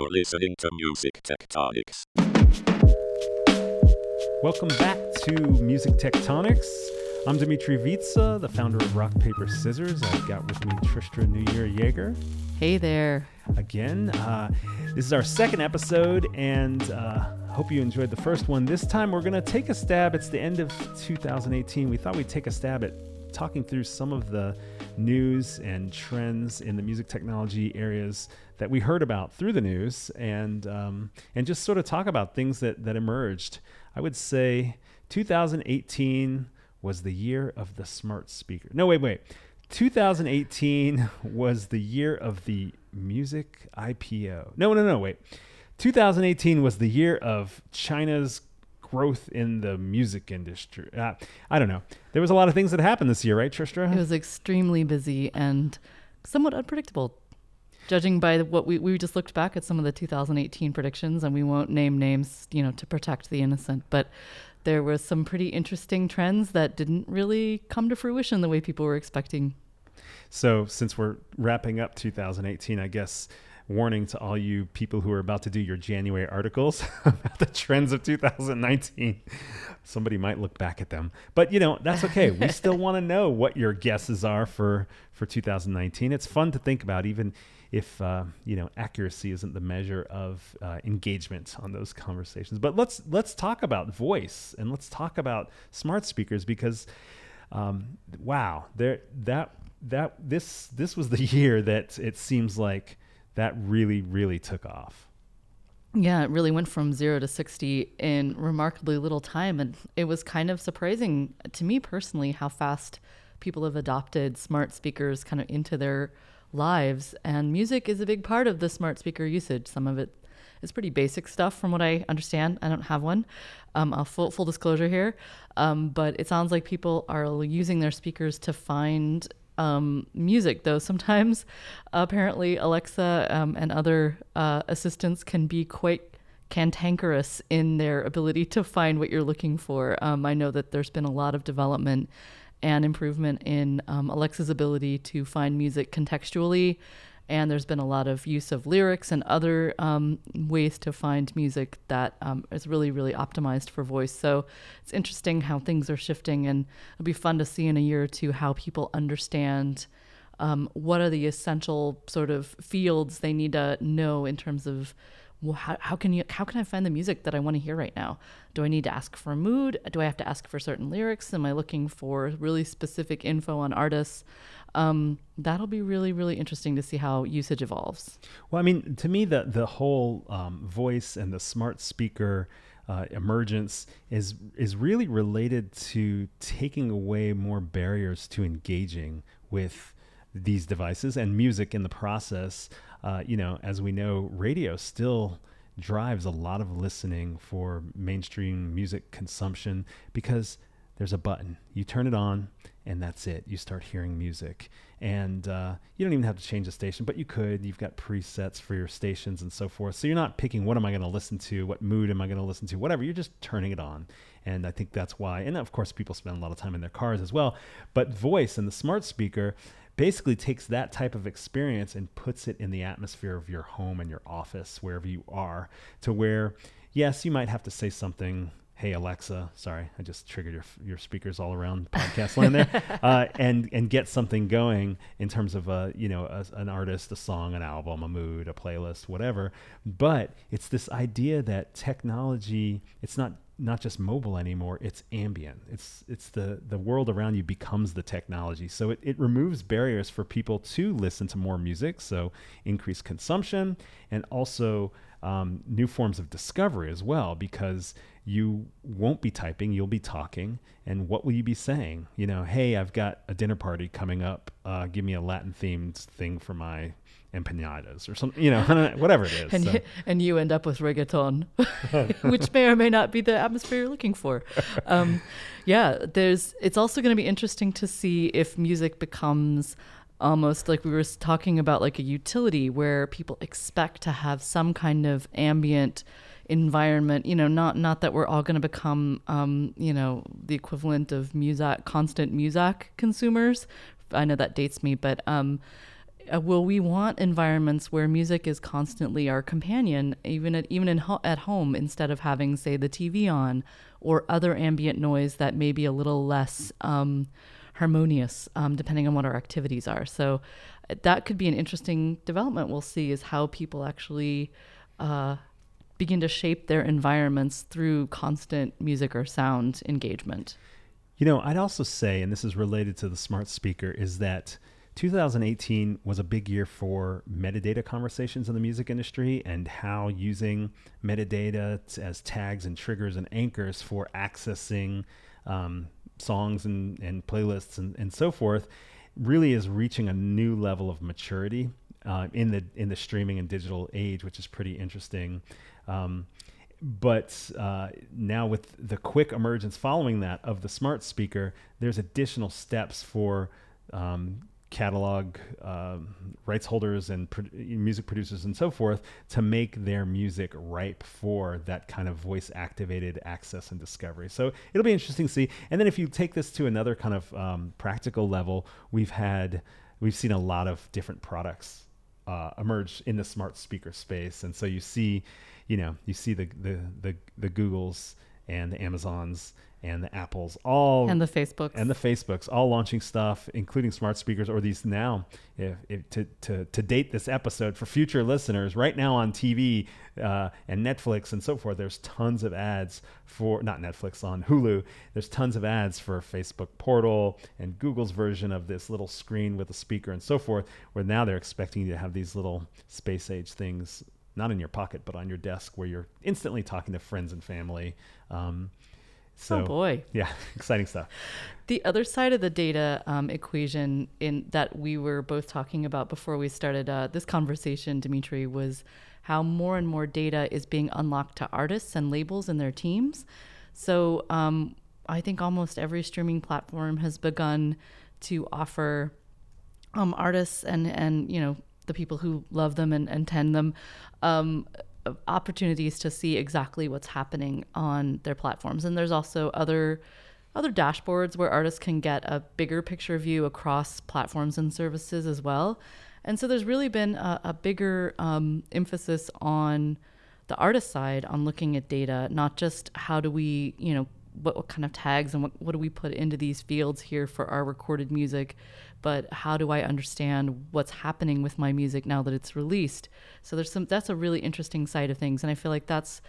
You're listening to Music Tectonics. Welcome back to Music Tectonics. I'm Dmitri Vietze, the founder of Rock Paper Scissors. I've got with me Tristra Newyear Yeager. Hey there. Again, uh, this is our second episode, and uh, hope you enjoyed the first one. This time, we're going to take a stab. It's the end of 2018. We thought we'd take a stab at talking through some of the news and trends in the music technology areas that we heard about through the news, and um, and just sort of talk about things that that emerged. I would say 2018 was the year of the smart speaker. No, wait, wait. 2018 was the year of the music IPO. No, no, no, wait. 2018 was the year of China's growth in the music industry. Uh, I don't know. There was a lot of things that happened this year, right, Tristra? It was extremely busy and somewhat unpredictable. Judging by what we we just looked back at some of the 2018 predictions, and we won't name names, you know, to protect the innocent, but there was some pretty interesting trends that didn't really come to fruition the way people were expecting. So, since we're wrapping up 2018, I guess warning to all you people who are about to do your January articles about the trends of 2019. Somebody might look back at them, but you know that's okay. we still want to know what your guesses are for for 2019. It's fun to think about, even if uh, you know accuracy isn't the measure of uh, engagement on those conversations. But let's let's talk about voice and let's talk about smart speakers because um, wow, there that that this this was the year that it seems like that really really took off. Yeah, it really went from zero to 60 in remarkably little time. And it was kind of surprising to me personally how fast people have adopted smart speakers kind of into their lives. And music is a big part of the smart speaker usage. Some of it is pretty basic stuff from what I understand. I don't have one. Um, I'll full, full disclosure here. Um, but it sounds like people are using their speakers to find um, music, though sometimes apparently Alexa um, and other uh, assistants can be quite cantankerous in their ability to find what you're looking for. Um, I know that there's been a lot of development and improvement in um, Alexa's ability to find music contextually. And there's been a lot of use of lyrics and other um, ways to find music that um, is really, really optimized for voice. So it's interesting how things are shifting, and it'll be fun to see in a year or two how people understand um, what are the essential sort of fields they need to know in terms of well, how, how can you how can I find the music that I want to hear right now? Do I need to ask for a mood? Do I have to ask for certain lyrics? Am I looking for really specific info on artists? Um, that'll be really really interesting to see how usage evolves. Well, I mean, to me, the the whole um, voice and the smart speaker. Uh, emergence is is really related to taking away more barriers to engaging with these devices and music in the process uh, you know, as we know, radio still drives a lot of listening for mainstream music consumption because there's a button. You turn it on, and that's it. You start hearing music. And uh, you don't even have to change the station, but you could. You've got presets for your stations and so forth. So you're not picking what am I going to listen to, what mood am I going to listen to, whatever. You're just turning it on. And I think that's why. And of course, people spend a lot of time in their cars as well. But voice and the smart speaker basically takes that type of experience and puts it in the atmosphere of your home and your office, wherever you are, to where, yes, you might have to say something. Hey Alexa, sorry, I just triggered your your speakers all around podcast land there, uh, and and get something going in terms of a you know a, an artist, a song, an album, a mood, a playlist, whatever. But it's this idea that technology, it's not not just mobile anymore it's ambient. It's it's the the world around you becomes the technology. So it, it removes barriers for people to listen to more music so increased consumption and also um, new forms of discovery as well because you won't be typing you'll be talking and what will you be saying? You know hey i've got a dinner party coming up uh, give me a latin themed thing for my empanadas or something, you know, whatever it is. and, so. you, and you end up with reggaeton, which may or may not be the atmosphere you're looking for. Um, yeah, there's. It's also going to be interesting to see if music becomes almost like we were talking about, like a utility where people expect to have some kind of ambient environment you know not not that we're all going to become um, you know the equivalent of music constant music consumers i know that dates me but um, Uh, will we want environments where music is constantly our companion, even at even in ho- at home, instead of having, say, the TV on or other ambient noise that may be a little less um, harmonious, um, depending on what our activities are. So uh, that could be an interesting development. We'll see is how people actually. Uh, begin to shape their environments through constant music or sound engagement. You know, I'd also say, and this is related to the smart speaker, is that 2018 was a big year for metadata conversations in the music industry and how using metadata as tags and triggers and anchors for accessing um, songs and, and playlists and, and so forth really is reaching a new level of maturity uh, in the in the streaming and digital age, which is pretty interesting. Um, but uh, now with the quick emergence following that of the smart speaker, there's additional steps for um, catalog uh, rights holders and pro- music producers and so forth to make their music ripe for that kind of voice activated access and discovery. So it'll be interesting to see. And then if you take this to another kind of um, practical level, we've had we've seen a lot of different products uh, emerge in the smart speaker space, and so you see you know, you see the the the, the Googles and the Amazons and the Apples all and the Facebooks and the Facebooks all launching stuff, including smart speakers or these now. If, if to, to to date this episode for future listeners, right now on TV uh, and Netflix and so forth, there's tons of ads for not Netflix on Hulu. There's tons of ads for Facebook Portal and Google's version of this little screen with a speaker and so forth. Where now they're expecting you to have these little space age things not in your pocket, but on your desk where you're instantly talking to friends and family. Um, so, oh boy, yeah, exciting stuff. The other side of the data um, equation in that we were both talking about before we started uh, this conversation, Dmitri, was how more and more data is being unlocked to artists and labels and their teams. So um, I think almost every streaming platform has begun to offer um, artists and and you know the people who love them and, and tend them um, opportunities to see exactly what's happening on their platforms. And there's also other other dashboards where artists can get a bigger picture view across platforms and services as well. And so there's really been a, a bigger um, emphasis on the artist side on looking at data, not just how do we, you know, what, what kind of tags and what, what do we put into these fields here for our recorded music, but how do I understand what's happening with my music now that it's released? So there's some that's a really interesting side of things, and I feel like that's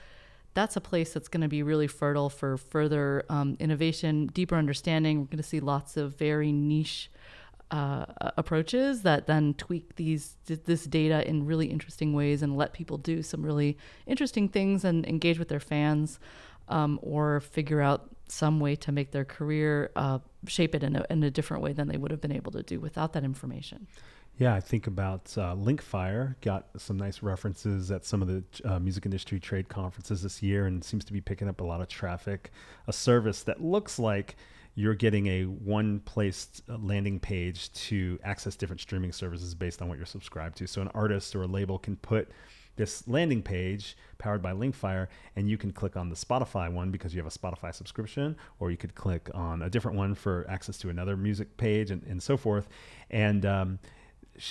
that's a place that's going to be really fertile for further um, innovation, deeper understanding. We're going to see lots of very niche uh, approaches that then tweak these this data in really interesting ways and let people do some really interesting things and engage with their fans um, or figure out some way to make their career uh, shape it in a, in a different way than they would have been able to do without that information. Yeah, I think about uh, Linkfire got some nice references at some of the uh, music industry trade conferences this year and seems to be picking up a lot of traffic. A service that looks like you're getting a one placed uh, landing page to access different streaming services based on what you're subscribed to. So an artist or a label can put this landing page powered by Linkfire, and you can click on the Spotify one because you have a Spotify subscription, or you could click on a different one for access to another music page and, and so forth. And um,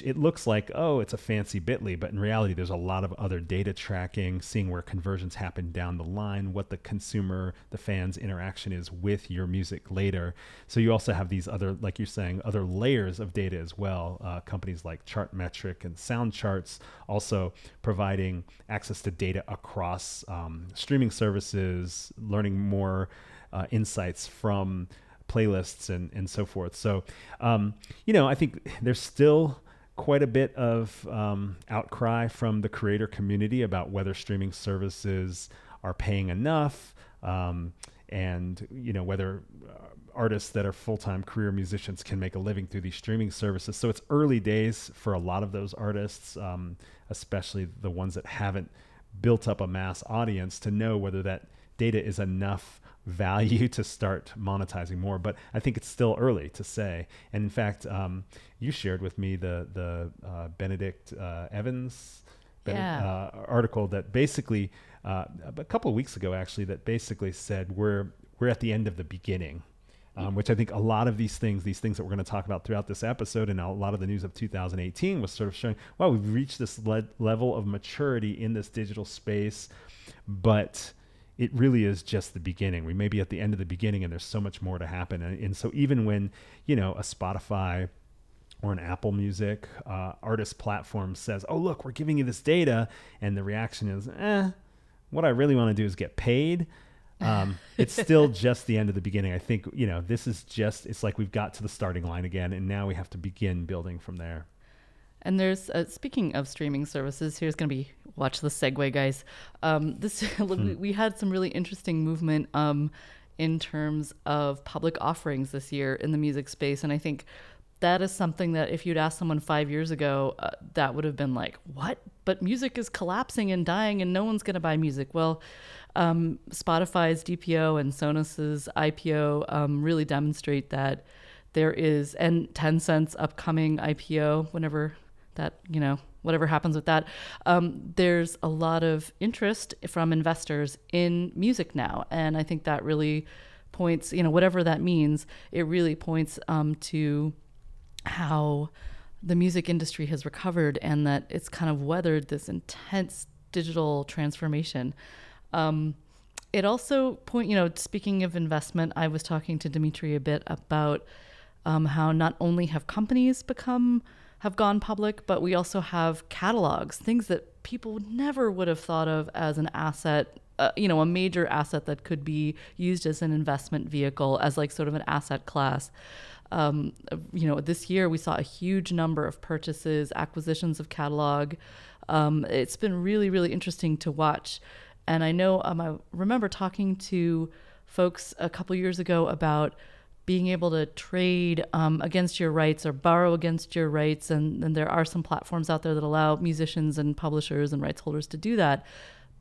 it looks like oh it's a fancy bitly but in reality there's a lot of other data tracking seeing where conversions happen down the line what the consumer the fans interaction is with your music later so you also have these other like you're saying other layers of data as well uh, companies like chartmetric and soundcharts also providing access to data across um, streaming services learning more uh, insights from playlists and, and so forth. So, um, you know, I think there's still quite a bit of um, outcry from the creator community about whether streaming services are paying enough um, and you know whether uh, artists that are full-time career musicians can make a living through these streaming services. So it's early days for a lot of those artists um, especially the ones that haven't built up a mass audience to know whether that data is enough value to start monetizing more. But I think it's still early to say. And in fact, um, you shared with me the the uh, Benedict uh, Evans yeah. uh, article that basically uh, a couple of weeks ago actually that basically said we're we're at the end of the beginning. Um, which I think a lot of these things, these things that we're going to talk about throughout this episode, and a lot of the news of 2018 was sort of showing, wow, we've reached this le- level of maturity in this digital space, but it really is just the beginning. We may be at the end of the beginning, and there's so much more to happen. And, and so even when you know a Spotify or an Apple Music uh, artist platform says, "Oh, look, we're giving you this data," and the reaction is, "Eh, what I really want to do is get paid." Um, it's still just the end of the beginning. I think you know this is just it's like we've got to the starting line again, and now we have to begin building from there. And there's uh, speaking of streaming services. Here's going to be watch the segue, guys. Um, this hmm. we had some really interesting movement um, in terms of public offerings this year in the music space, and I think that is something that if you'd asked someone five years ago, uh, that would have been like, what? But music is collapsing and dying, and no one's going to buy music. Well, um, Spotify's DPO and Sonos's IPO um, really demonstrate that there is, and Tencent's upcoming IPO, whenever that, you know, whatever happens with that, um, there's a lot of interest from investors in music now. And I think that really points, you know, whatever that means, it really points um, to how the music industry has recovered and that it's kind of weathered this intense digital transformation. Um, it also point, you know, speaking of investment, I was talking to Dmitri a bit about um, how not only have companies become have gone public, but we also have catalogs, things that people never would have thought of as an asset, uh, you know, a major asset that could be used as an investment vehicle, as like sort of an asset class. Um, you know, this year we saw a huge number of purchases, acquisitions of catalog. Um, it's been really, really interesting to watch. And I know um, I remember talking to folks a couple years ago about being able to trade um, against your rights or borrow against your rights. And, and there are some platforms out there that allow musicians and publishers and rights holders to do that.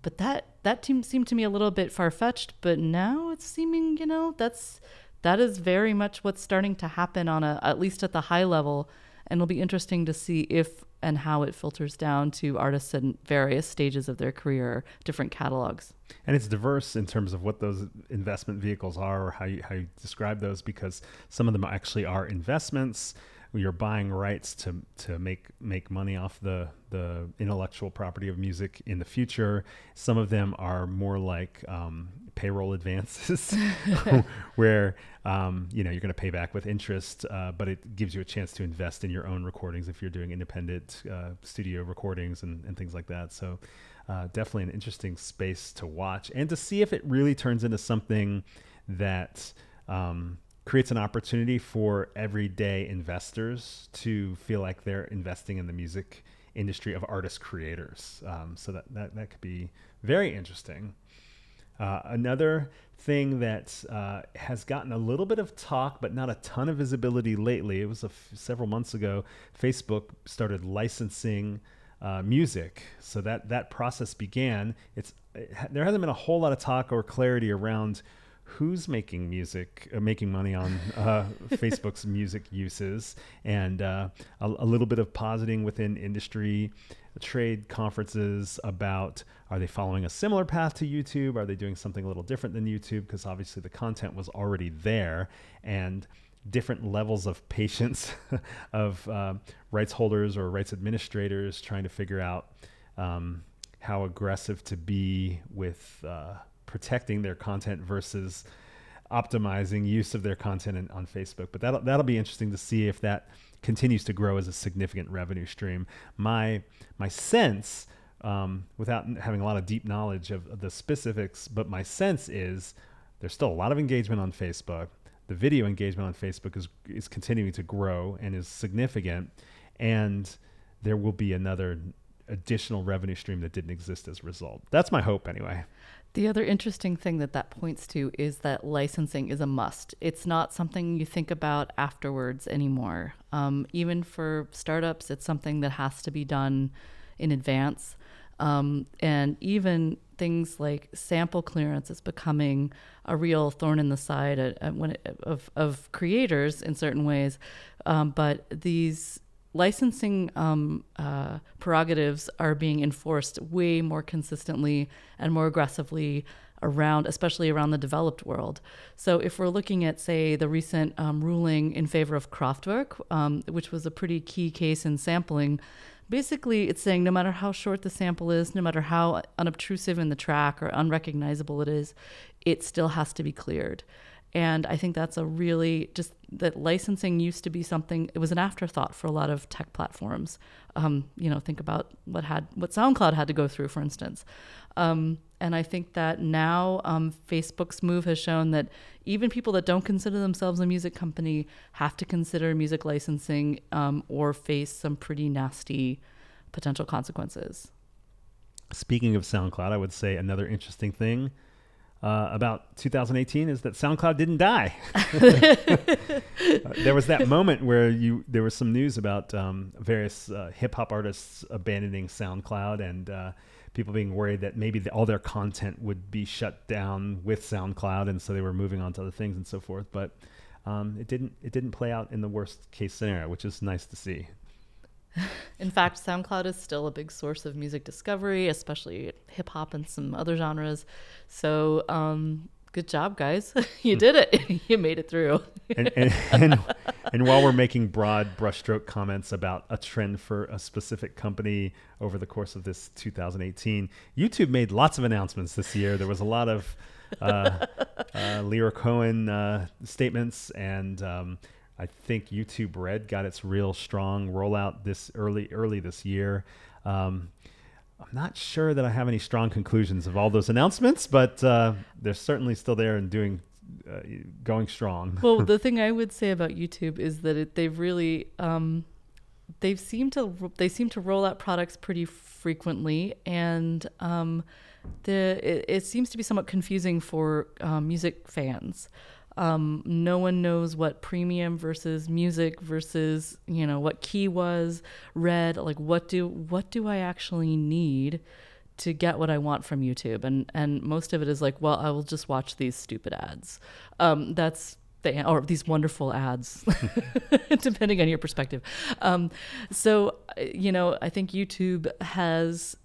But that that seemed to me a little bit far fetched. But now it's seeming, you know, that's that is very much what's starting to happen on a at least at the high level. And it'll be interesting to see if and how it filters down to artists in various stages of their career, different catalogs. And it's diverse in terms of what those investment vehicles are or how you, how you describe those because some of them actually are investments you're buying rights to to make make money off the the intellectual property of music in the future. Some of them are more like um, payroll advances, where um, you know you're going to pay back with interest, uh, but it gives you a chance to invest in your own recordings if you're doing independent uh, studio recordings and, and things like that. So. Uh, definitely an interesting space to watch and to see if it really turns into something that um, creates an opportunity for everyday investors to feel like they're investing in the music industry of artist creators. Um, so that, that, that could be very interesting. Uh, another thing that uh, has gotten a little bit of talk, but not a ton of visibility lately, it was several months ago, Facebook started licensing uh, music. So that, that process began. It's, it, there hasn't been a whole lot of talk or clarity around who's making music, uh, making money on uh, Facebook's music uses, and uh, a, a, little bit of positing within industry trade conferences about are they following a similar path to YouTube? Are they doing something a little different than YouTube? Because obviously the content was already there, and different levels of patience of uh, rights holders or rights administrators trying to figure out um, how aggressive to be with uh, protecting their content versus optimizing use of their content in, on Facebook. But that'll that'll be interesting to see if that continues to grow as a significant revenue stream. My my sense, um, without having a lot of deep knowledge of, of the specifics, but my sense is there's still a lot of engagement on Facebook. The video engagement on Facebook is is continuing to grow and is significant, and there will be another additional revenue stream that didn't exist as a result. That's my hope, anyway. The other interesting thing that that points to is that licensing is a must. It's not something you think about afterwards anymore. Um, even for startups, it's something that has to be done in advance. Um, and even things like sample clearance is becoming a real thorn in the side it, of, of creators in certain ways. Um, but these licensing um, uh, prerogatives are being enforced way more consistently and more aggressively around, especially around the developed world. So, if we're looking at, say, the recent um, ruling in favor of Kraftwerk, um, which was a pretty key case in sampling, basically it's saying no matter how short the sample is, no matter how unobtrusive in the track or unrecognizable it is, it still has to be cleared. And I think that's a really just that licensing used to be something. It was an afterthought for a lot of tech platforms. Um, you know, think about what had what SoundCloud had to go through, for instance. Um, and I think that now um, Facebook's move has shown that even people that don't consider themselves a music company have to consider music licensing um, or face some pretty nasty potential consequences. Speaking of SoundCloud, I would say another interesting thing uh, about 2018 is that SoundCloud didn't die. uh, there was that moment where you there was some news about um, various uh, hip hop artists abandoning SoundCloud and uh, people being worried that maybe the, all their content would be shut down with SoundCloud, and so they were moving on to other things and so forth. But um, it didn't it didn't play out in the worst case scenario, which is nice to see. In fact, SoundCloud is still a big source of music discovery, especially hip hop and some other genres. So, um, good job, guys. you did it. you made it through. and, and, and, and, while we're making broad brushstroke comments about a trend for a specific company over the course of this 2018, YouTube made lots of announcements this year. There was a lot of uh, uh, Cohen uh, statements and. Um, I think YouTube Red got its real strong rollout this early early this year. Um, I'm not sure that I have any strong conclusions of all those announcements, but uh, they're certainly still there and doing uh, going strong. well, the thing I would say about YouTube is that it, they've really um, they've seemed to they seem to roll out products pretty frequently, and um, the it, it, seems to be somewhat confusing for um, music fans. Um, no one knows what premium versus music versus you know what key was read. Like what do what do I actually need to get what I want from YouTube? And and most of it is like, well, I will just watch these stupid ads. Um, that's the, or these wonderful ads, depending on your perspective. Um, so you know, I think YouTube has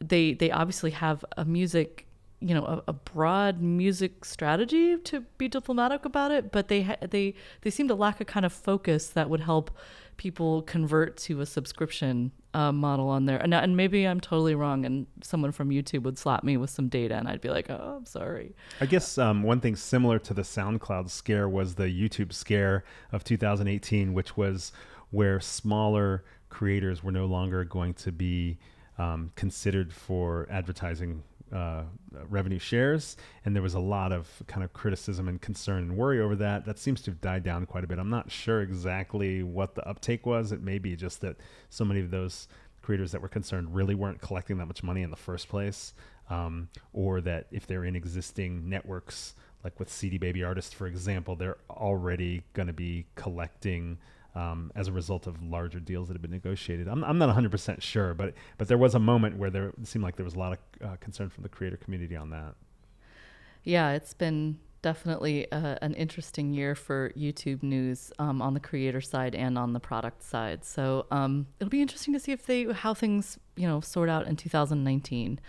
they they obviously have a music you know a, a, broad music strategy to be diplomatic about it but they ha- they they seem to lack a kind of focus that would help people convert to a subscription uh, model on there. And, and maybe i'm totally wrong and someone from youtube would slap me with some data and i'd be like oh i'm sorry. I guess um, one thing similar to the soundcloud scare was the youtube scare of 2018 which was where smaller creators were no longer going to be um, considered for advertising uh, revenue shares, and there was a lot of kind of criticism and concern and worry over that. That seems to have died down quite a bit. I'm not sure exactly what the uptake was. It may be just that so many of those creators that were concerned really weren't collecting that much money in the first place, um, or that if they're in existing networks, like with CD Baby Artist, for example, they're already going to be collecting um, as a result of larger deals that have been negotiated. I'm, I'm not 100% sure, but but there was a moment where there seemed like there was a lot of uh, concern from the creator community on that. Yeah, it's been definitely uh, an interesting year for YouTube news um, on the creator side and on the product side. So um, it'll be interesting to see if they how things you know sort out in 2019.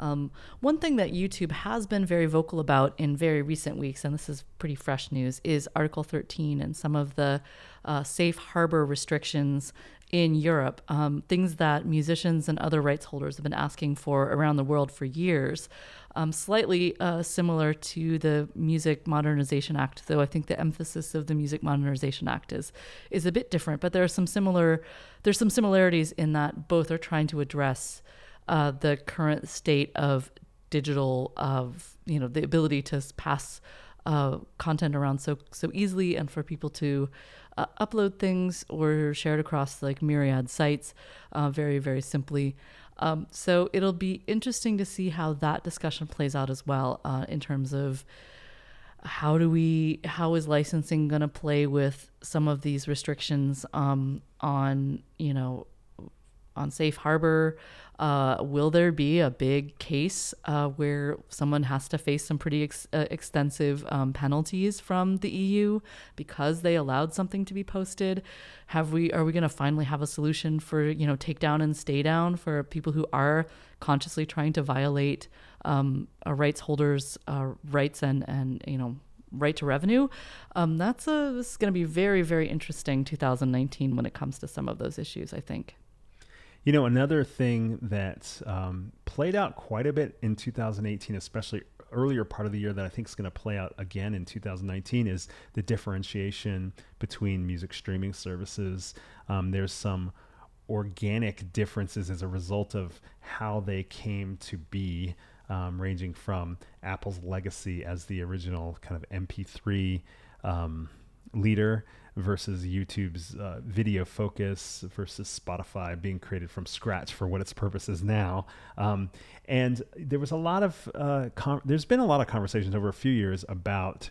Um, one thing that YouTube has been very vocal about in very recent weeks, and this is pretty fresh news, is Article 13 and some of the uh, safe harbor restrictions in Europe, um, things that musicians and other rights holders have been asking for around the world for years. Um, slightly uh, similar to the Music Modernization Act, though I think the emphasis of the Music Modernization Act is is a bit different. But there are some similar there's some similarities in that both are trying to address uh, the current state of digital of you know the ability to pass uh, content around so so easily and for people to uh, upload things or share it across like myriad sites uh, very very simply. Um, so it'll be interesting to see how that discussion plays out as well uh, in terms of how do we how is licensing going to play with some of these restrictions um, on you know on safe harbor? Uh, will there be a big case uh, where someone has to face some pretty ex- uh, extensive um, penalties from the EU because they allowed something to be posted? Have we are we going to finally have a solution for you know take down and stay down for people who are consciously trying to violate um, a rights holders' uh, rights and and you know right to revenue. Um, that's a this is going to be very very interesting 2019 when it comes to some of those issues. I think. You know, another thing that um, played out quite a bit in 2018, especially earlier part of the year that I think is going to play out again in 2019 is the differentiation between music streaming services. Um, there's some organic differences as a result of how they came to be, um, ranging from Apple's legacy as the original kind of MP3 um, leader versus YouTube's uh, video focus versus Spotify being created from scratch for what its purpose is now. Um, and there was a lot of, uh, there's been a lot of conversations over a few years about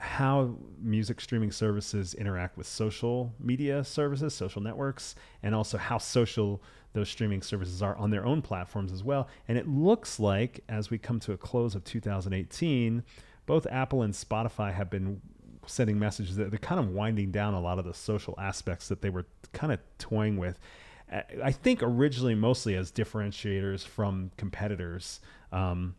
how music streaming services interact with social media services, social networks, and also how social those streaming services are on their own platforms as well. And it looks like as we come to a close of 2018, both Apple and Spotify have been sending messages that they're kind of winding down a lot of the social aspects that they were kind of toying with. I think originally mostly as differentiators from competitors, um,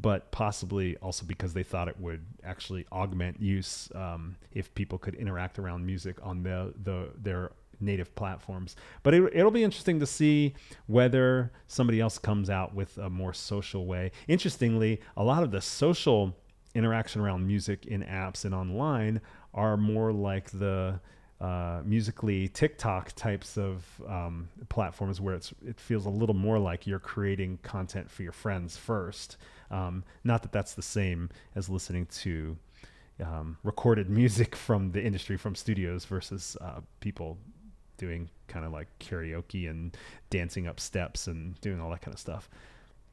but possibly also because they thought it would actually augment use um, if people could interact around music on the, the their native platforms. But it, it'll be interesting to see whether somebody else comes out with a more social way. Interestingly, a lot of the social interaction around music in apps and online are more like the uh, Musical.ly TikTok types of um, platforms where it's it feels a little more like you're creating content for your friends first. Um, not that that's the same as listening to um, recorded music from the industry from studios versus uh, people doing kind of like karaoke and dancing up steps and doing all that kind of stuff.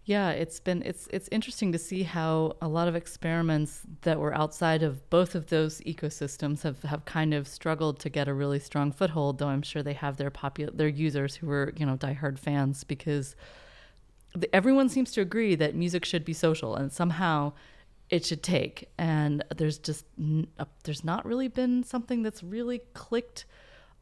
Yeah, it's been it's it's interesting to see how a lot of experiments that were outside of both of those ecosystems have, have kind of struggled to get a really strong foothold. Though I'm sure they have their popular their users who are you know diehard fans because the, everyone seems to agree that music should be social and somehow it should take. And there's just there's not really been something that's really clicked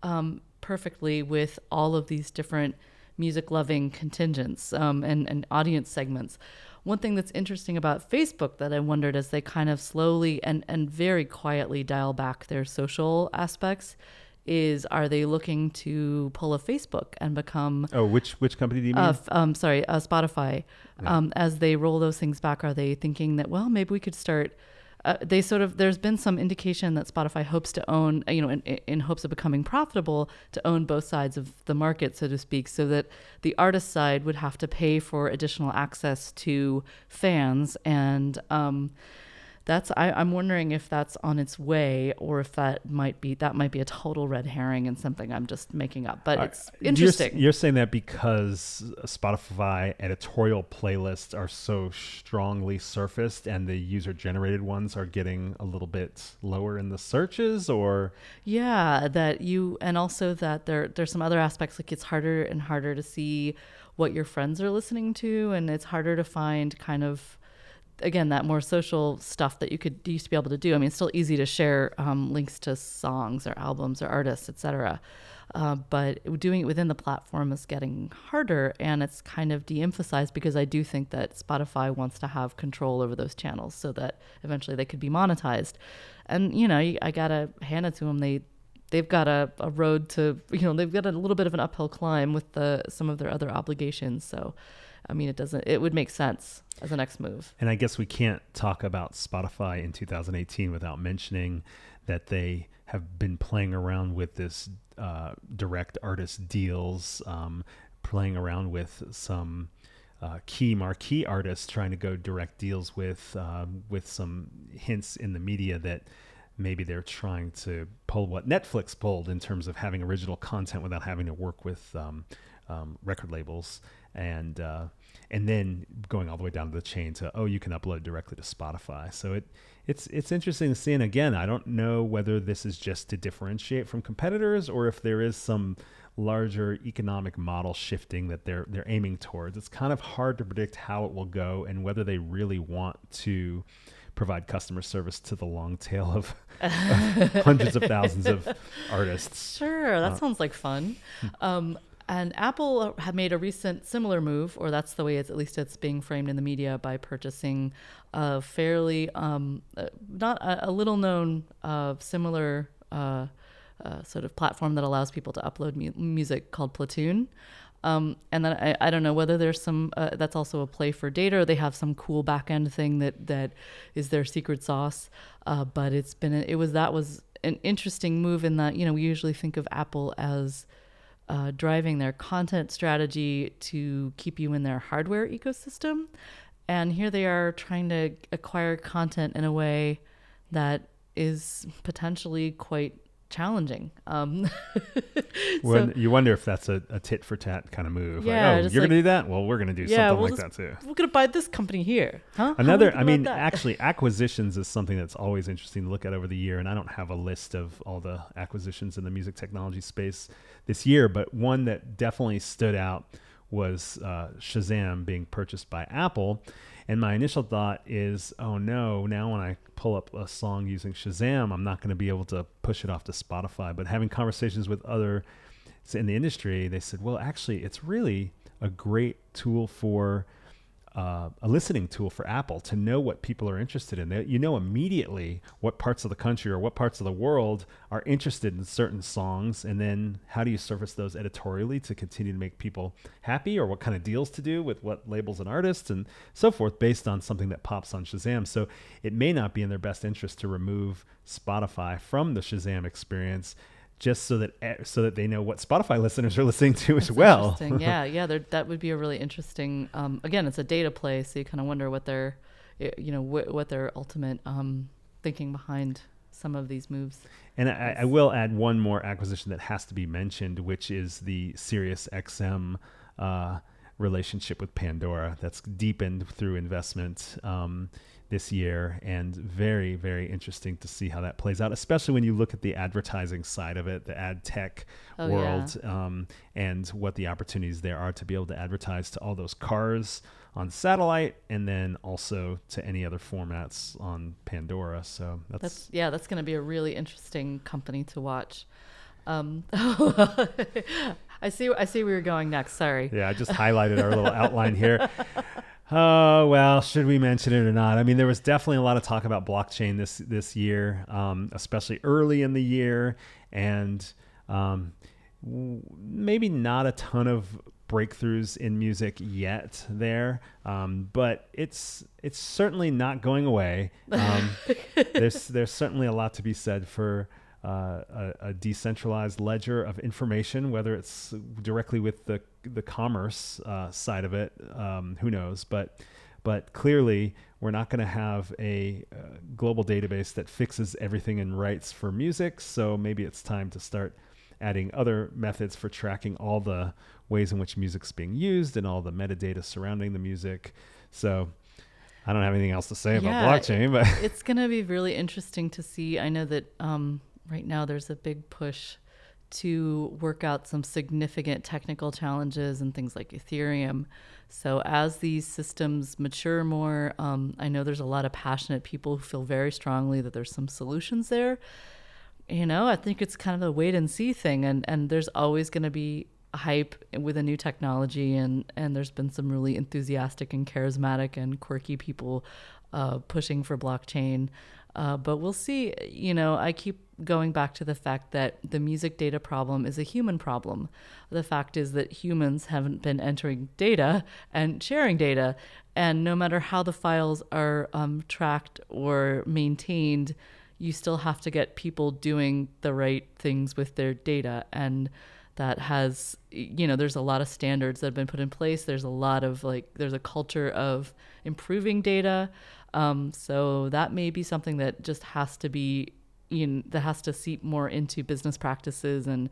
um, perfectly with all of these different music loving contingents um, and, and audience segments. One thing that's interesting about Facebook that I wondered as they kind of slowly and, and very quietly dial back their social aspects is are they looking to pull a Facebook and become oh which which company do you mean? Uh, um, sorry, uh, Spotify. Yeah. Um, as they roll those things back, are they thinking that well maybe we could start uh, they sort of there's been some indication that Spotify hopes to own, you know, in, in, hopes of becoming profitable, to own both sides of the market, so to speak, so that the artist side would have to pay for additional access to fans and. Um, that's I, am wondering if that's on its way or if that might be that might be a total red herring and something I'm just making up. But it's interesting. You're, you're, saying that because Spotify editorial playlists are so strongly surfaced and the user generated ones are getting a little bit lower in the searches or Yeah, that you and also that there there's some other aspects like it's harder and harder to see what your friends are listening to and it's harder to find kind of again that more social stuff that you could used to be able to do. I mean, it's still easy to share um, links to songs or albums or artists, etc. Uh, but doing it within the platform is getting harder, and it's kind of de-emphasized because I do think that Spotify wants to have control over those channels so that eventually they could be monetized. And you know, I gotta hand it to them; they they've got a, a road to you know they've got a little bit of an uphill climb with the some of their other obligations. So I mean, it doesn't. It would make sense as a next move. And I guess we can't talk about Spotify in 2018 without mentioning that they have been playing around with this uh, direct artist deals, um, playing around with some. Uh, key marquee artists trying to go direct deals with um, with some hints in the media that maybe they're trying to pull what Netflix pulled in terms of having original content without having to work with um, um, record labels and uh, and then going all the way down to the chain to oh you can upload directly to Spotify. So it it's it's interesting to see. And again, I don't know whether this is just to differentiate from competitors or if there is some larger economic model shifting that they're they're aiming towards. It's kind of hard to predict how it will go and whether they really want to provide customer service to the long tail of, of hundreds of thousands of artists. Sure, that uh, sounds like fun. Um, and Apple had made a recent similar move, or that's the way it's at least it's being framed in the media by purchasing a fairly um, uh, not a, a, little known uh, similar uh, uh, sort of platform that allows people to upload mu- music called Platoon. Um, and then I, I don't know whether there's some uh, that's also a play for data or they have some cool backend thing that that is their secret sauce. Uh, but it's been it was that was an interesting move in that you know we usually think of Apple as uh, driving their content strategy to keep you in their hardware ecosystem, and here they are trying to acquire content in a way that is potentially quite challenging. Um, when so, you wonder if that's a, a, tit for tat kind of move. Yeah, like, oh, you're like, gonna do that? Well, we're gonna do yeah, something we'll like just, that too. We're gonna buy this company here, huh? Another, I mean, actually, acquisitions is something that's always interesting to look at over the year. And I don't have a list of all the acquisitions in the music technology space this year, but one that definitely stood out was uh, Shazam being purchased by Apple. And my initial thought is, oh no, now when I pull up a song using Shazam, I'm not going to be able to push it off to Spotify. But having conversations with other in the industry, they said, well, actually, it's really a great tool for uh, a listening tool for Apple to know what people are interested in. They, you know immediately what parts of the country or what parts of the world are interested in certain songs, and then how do you surface those editorially to continue to make people happy, or what kind of deals to do with what labels and artists and so forth, based on something that pops on Shazam. So it may not be in their best interest to remove Spotify from the Shazam experience just so that eh, so that they know what Spotify listeners are listening to That's as well. yeah, yeah, that would be a really interesting. Um, again, it's a data play, so you kind of wonder what their, you know, wh- what their ultimate um, thinking behind some of these moves. And I, I, will add one more acquisition that has to be mentioned, which is the Sirius XM. Uh, relationship with Pandora that's deepened through investment. Um, this year and very very interesting to see how that plays out especially when you look at the advertising side of it the ad tech oh, world yeah. um, and what the opportunities there are to be able to advertise to all those cars on satellite and then also to any other formats on pandora so that's, that's yeah that's going to be a really interesting company to watch um, I see. I see where you're going next. Sorry. Yeah, I just highlighted our little outline here. Oh well, should we mention it or not? I mean, there was definitely a lot of talk about blockchain this this year, um, especially early in the year, and um, maybe not a ton of breakthroughs in music yet there, um, but it's it's certainly not going away. Um, there's there's certainly a lot to be said for uh, a, a, decentralized ledger of information, whether it's directly with the the commerce uh, side of it, um, who knows? But but clearly, we're not going to have a uh, global database that fixes everything in rights for music. So maybe it's time to start adding other methods for tracking all the ways in which music's being used and all the metadata surrounding the music. So I don't have anything else to say yeah, about blockchain, but it's going to be really interesting to see. I know that um, right now there's a big push to work out some significant technical challenges and things like Ethereum. So, as these systems mature more, um, I know there's a lot of passionate people who feel very strongly that there's some solutions there. You know, I think it's kind of a wait and see thing, and, and there's always going to be hype with a new technology, and, and there's been some really enthusiastic and charismatic and quirky people uh, pushing for blockchain. Uh, but we'll see. You know, I keep going back to the fact that the music data problem is a human problem. The fact is that humans haven't been entering data and sharing data. And no matter how the files are um, tracked or maintained, you still have to get people doing the right things with their data. And that has, you know, there's a lot of standards that have been put in place. There's a lot of like, there's a culture of improving data. Um, so that may be something that just has to be, know, that has to seep more into business practices and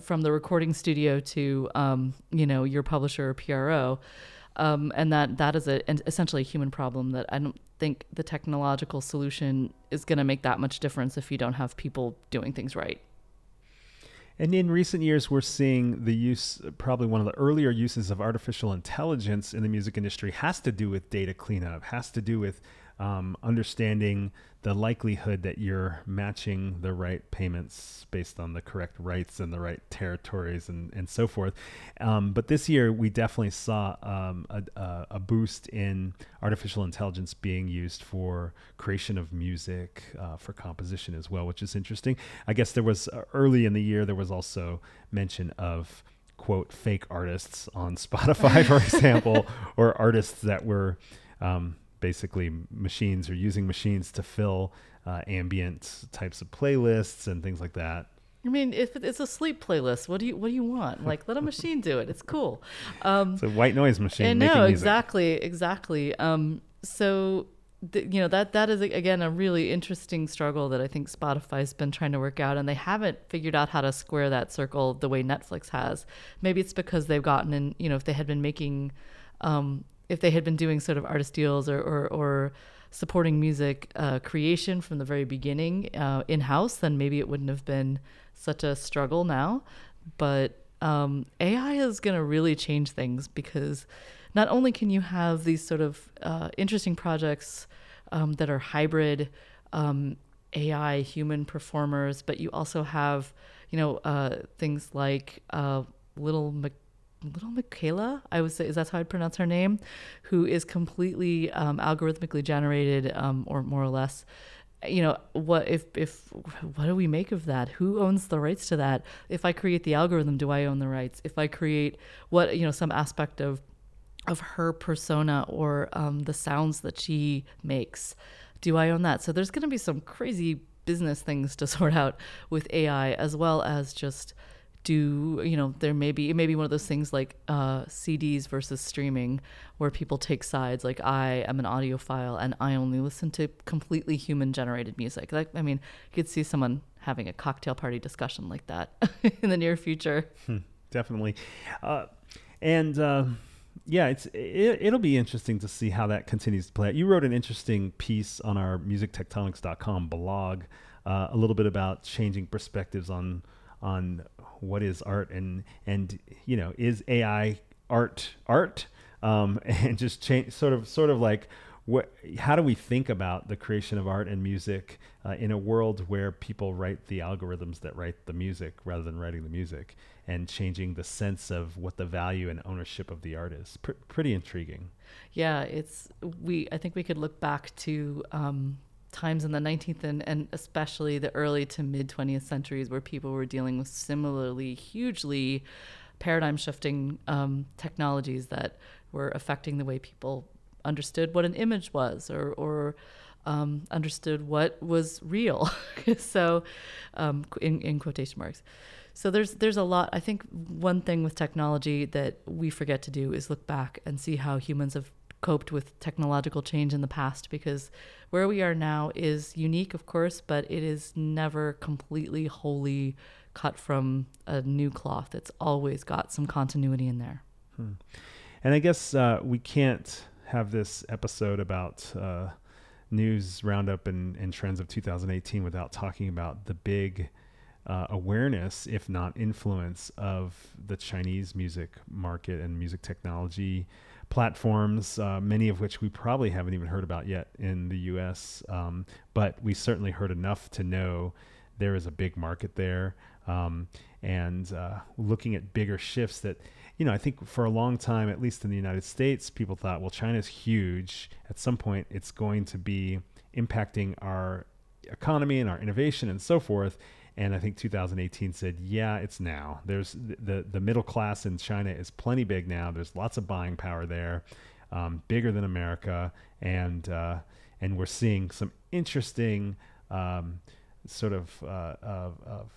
from the recording studio to um, you know your publisher or PRO, um, and that that is a, an, essentially a human problem that I don't think the technological solution is going to make that much difference if you don't have people doing things right. And in recent years, we're seeing the use, probably one of the earlier uses of artificial intelligence in the music industry has to do with data cleanup, has to do with um, understanding the likelihood that you're matching the right payments based on the correct rights and the right territories and, and so forth. Um, but this year, we definitely saw um, a, a, boost in artificial intelligence being used for creation of music, uh, for composition as well, which is interesting. I guess there was uh, early in the year, there was also mention of quote fake artists on Spotify, for example, or artists that were um, basically machines or using machines to fill uh, ambient types of playlists and things like that. I mean, if it's a sleep playlist, what do you what do you want? Like, let a machine do it. It's cool. Um, it's a white noise machine. No, exactly, exactly. Um, so, you know that that is again a really interesting struggle that I think Spotify's been trying to work out, and they haven't figured out how to square that circle the way Netflix has. Maybe it's because they've gotten in. You know, if they had been making um, if they had been doing sort of artist deals or, or, or supporting music uh, creation from the very beginning uh, in house, then maybe it wouldn't have been such a struggle now. But um, AI is going to really change things because not only can you have these sort of uh, interesting projects um, that are hybrid um, AI human performers, but you also have, you know, uh, things like uh, Little Mc- little Miquela, I would say, is that how I'd pronounce her name, who is completely um, algorithmically generated, um, or more or less. You know what? If if what do we make of that? Who owns the rights to that? If I create the algorithm, do I own the rights? If I create what you know, some aspect of of her persona or um, the sounds that she makes, do I own that? So there's going to be some crazy business things to sort out with AI, as well as just do you know there may be it may be one of those things like uh, CDs versus streaming where people take sides. Like I am an audiophile and I only listen to completely human generated music. Like I mean you could see someone having a cocktail party discussion like that in the near future. Hmm, definitely. Uh, and uh, yeah it's it, will be interesting to see how that continues to play out. You wrote an interesting piece on our musictectonics.com blog uh, a little bit about changing perspectives on on what is art and and you know is AI art art? Um, and just change sort of sort of like what how do we think about the creation of art and music uh, in a world where people write the algorithms that write the music rather than writing the music and changing the sense of what the value and ownership of the art is? Pr- pretty intriguing. Yeah it's we i think we could look back to um, times in the 19th and, and especially the early to mid 20th centuries where people were dealing with similarly hugely paradigm shifting um, technologies that were affecting the way people understood what an image was or, or um, understood what was real. so, um, in, in quotation marks. So there's there's a lot. I think one thing with technology that we forget to do is look back and see how humans have coped with technological change in the past because where we are now is unique, of course, but it is never completely wholly cut from a new cloth. It's always got some continuity in there. Hmm. And I guess uh, we can't have this episode about uh, news roundup and, and trends of 2018 without talking about the big uh, awareness, if not influence, of the Chinese music market and music technology platforms, uh, many of which we probably haven't even heard about yet in the US. Um, but we certainly heard enough to know there is a big market there. Um, and uh, looking at bigger shifts that, you know, I think for a long time, at least in the United States, people thought, well, China's huge. At some point, it's going to be impacting our economy and our innovation and so forth. And I think 2018 said, yeah, it's now. There's the the middle class in China is plenty big now. There's lots of buying power there, um, bigger than America, and uh, and we're seeing some interesting um, sort of, uh, of, of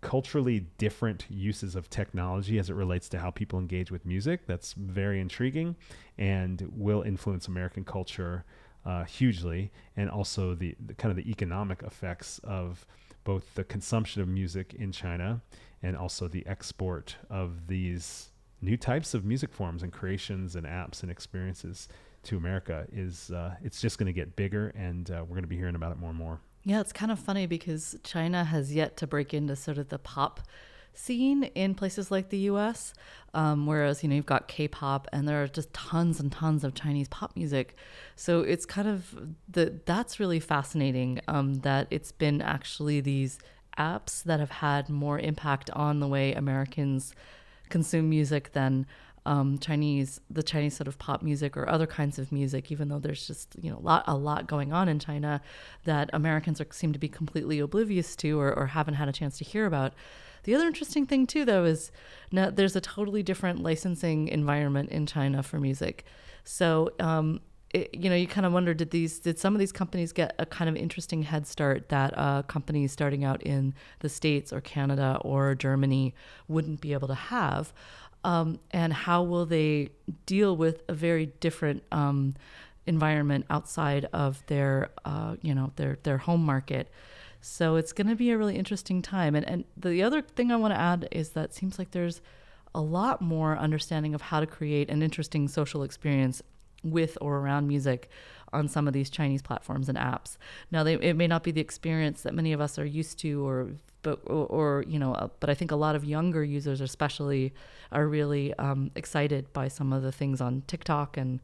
culturally different uses of technology as it relates to how people engage with music. That's very intriguing and will influence American culture uh, hugely, and also the, the, kind of the economic effects of both the consumption of music in China and also the export of these new types of music forms and creations and apps and experiences to America is uh, it's just going to get bigger, and uh, we're going to be hearing about it more and more. Yeah, it's kind of funny because China has yet to break into sort of the pop scene in places like the US. Um, whereas, you know, you've got K pop and there are just tons and tons of Chinese pop music. So it's kind of the that's really fascinating um, that it's been actually these apps that have had more impact on the way Americans consume music than um, Chinese, the Chinese sort of pop music or other kinds of music, even though there's just you know a lot a lot going on in China that Americans are, seem to be completely oblivious to or, or haven't had a chance to hear about. The other interesting thing too, though, is now there's a totally different licensing environment in China for music. So um, it, you know, you kind of wonder did these did some of these companies get a kind of interesting head start that companies starting out in the states or Canada or Germany wouldn't be able to have, um, and how will they deal with a very different um, environment outside of their uh, you know their their home market. So it's going to be a really interesting time. And and the other thing I want to add is that seems like there's a lot more understanding of how to create an interesting social experience with or around music on some of these Chinese platforms and apps. Now, they, it may not be the experience that many of us are used to, or but or, or you know, uh, but I think a lot of younger users, especially, are really um, excited by some of the things on TikTok and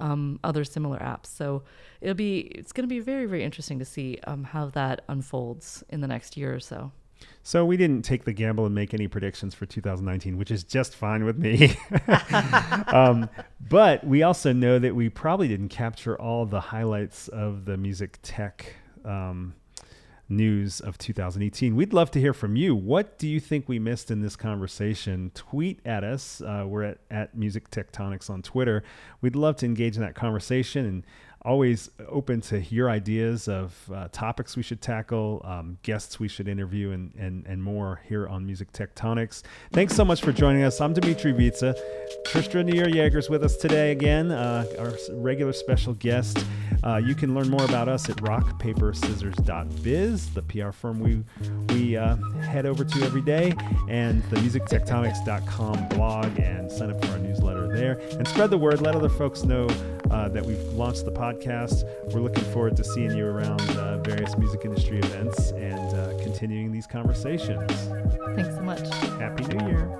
um, other similar apps. So it'll be it's going to be very very interesting to see um, how that unfolds in the next year or so. So we didn't take the gamble and make any predictions for 2019, which is just fine with me. um, but we also know that we probably didn't capture all the highlights of the music tech um, news of 2018. We'd love to hear from you. What do you think we missed in this conversation? Tweet at us. Uh, we're at, at Music Tectonics on Twitter. We'd love to engage in that conversation and always open to hear ideas of uh, topics we should tackle, um, guests we should interview, and, and, and more here on Music Tectonics. Thanks so much for joining us. I'm Dmitri Vietze. Tristra Newyear Yeager's with us today again, uh, our regular special guest. Uh, you can learn more about us at rockpaperscissors.biz, the PR firm we, we uh, head over to every day, and the musictectonics.com blog, and sign up for our newsletter there. And spread the word. Let other folks know uh, that we've launched the podcast. We're looking forward to seeing you around uh, various music industry events and uh, continuing these conversations. Thanks so much. Happy New Year.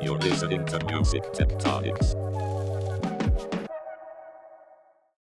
You're listening to Music Tectonics.